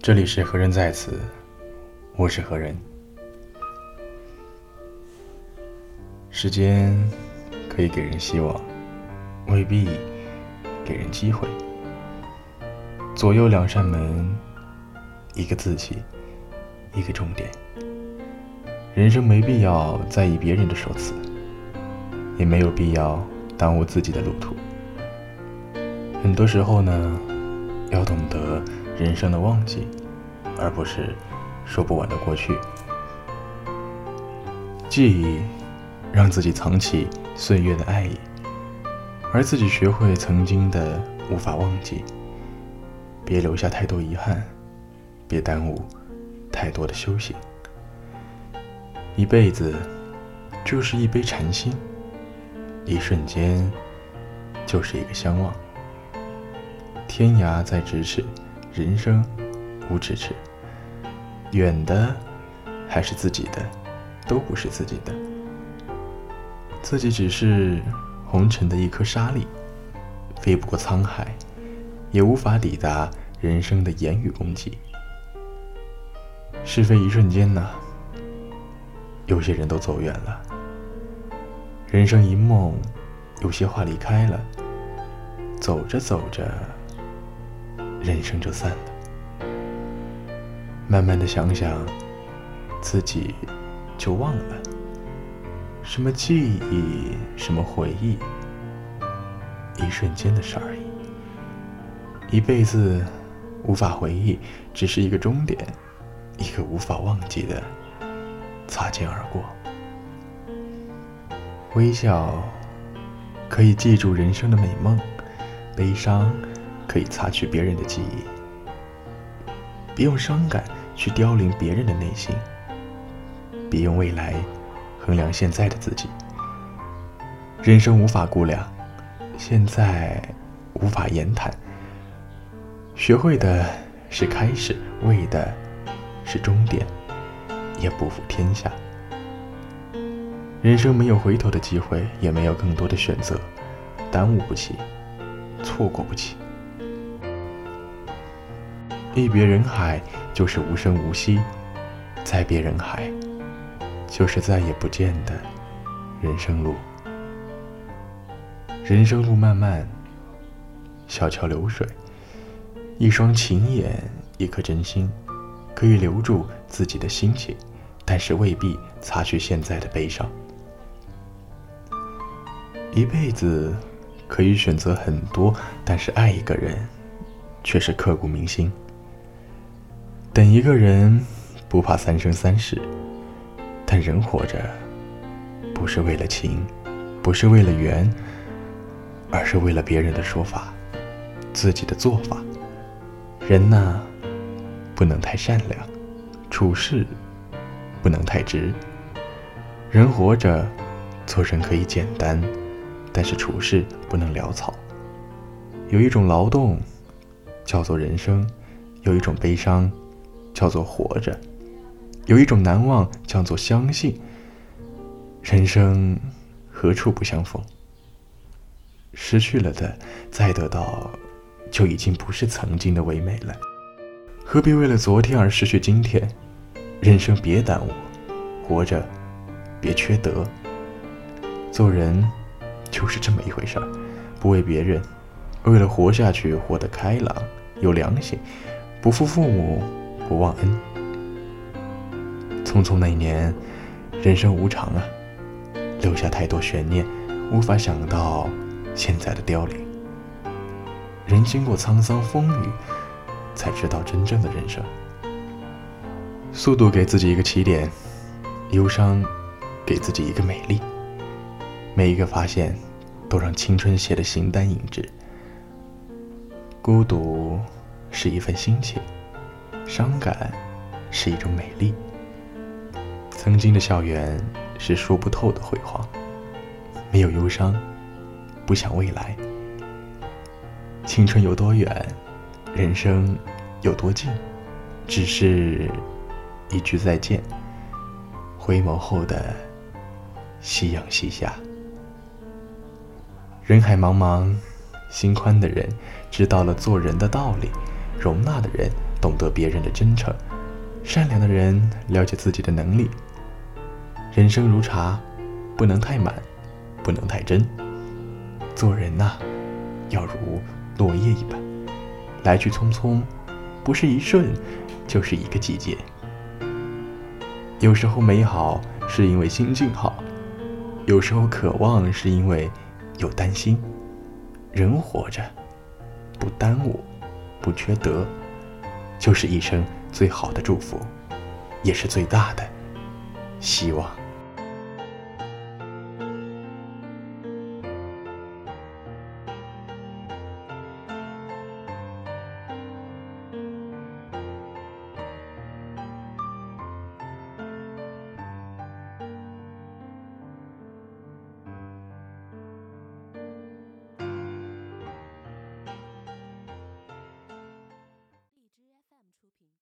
这里是何人在此，我是何人。时间可以给人希望，未必给人机会。左右两扇门，一个自己，一个终点。人生没必要在意别人的说辞，也没有必要耽误自己的路途。很多时候呢，要懂得人生的忘记，而不是说不完的过去。记忆让自己藏起岁月的爱意，而自己学会曾经的无法忘记。别留下太多遗憾，别耽误太多的修行。一辈子就是一杯禅心，一瞬间就是一个相望。天涯在咫尺，人生无止止。远的还是自己的，都不是自己的。自己只是红尘的一颗沙粒，飞不过沧海，也无法抵达人生的言语攻击。是非一瞬间呐。有些人都走远了，人生一梦，有些话离开了，走着走着，人生就散了。慢慢的想想，自己就忘了，什么记忆，什么回忆，一瞬间的事而已。一辈子无法回忆，只是一个终点，一个无法忘记的。擦肩而过，微笑可以记住人生的美梦，悲伤可以擦去别人的记忆。别用伤感去凋零别人的内心，别用未来衡量现在的自己。人生无法估量，现在无法言谈。学会的是开始，为的是终点。也不负天下。人生没有回头的机会，也没有更多的选择，耽误不起，错过不起。一别人海，就是无声无息；再别人海，就是再也不见的人生路。人生路漫漫，小桥流水，一双情眼，一颗真心，可以留住自己的心情。但是未必擦去现在的悲伤。一辈子可以选择很多，但是爱一个人却是刻骨铭心。等一个人不怕三生三世，但人活着不是为了情，不是为了缘，而是为了别人的说法，自己的做法。人呐，不能太善良，处事。不能太直。人活着，做人可以简单，但是处事不能潦草。有一种劳动，叫做人生；有一种悲伤，叫做活着；有一种难忘，叫做相信。人生何处不相逢？失去了的，再得到，就已经不是曾经的唯美了。何必为了昨天而失去今天？人生别耽误，活着别缺德。做人就是这么一回事儿，不为别人，为了活下去，活得开朗有良心，不负父母，不忘恩。匆匆那年，人生无常啊，留下太多悬念，无法想到现在的凋零。人经过沧桑风雨，才知道真正的人生。速度给自己一个起点，忧伤给自己一个美丽。每一个发现，都让青春写的形单影只。孤独是一份心情，伤感是一种美丽。曾经的校园是说不透的辉煌，没有忧伤，不想未来。青春有多远，人生有多近，只是。一句再见，回眸后的夕阳西下。人海茫茫，心宽的人知道了做人的道理，容纳的人懂得别人的真诚。善良的人了解自己的能力。人生如茶，不能太满，不能太真。做人呐，要如落叶一般，来去匆匆，不是一瞬，就是一个季节。有时候美好是因为心境好，有时候渴望是因为有担心。人活着，不耽误，不缺德，就是一生最好的祝福，也是最大的希望。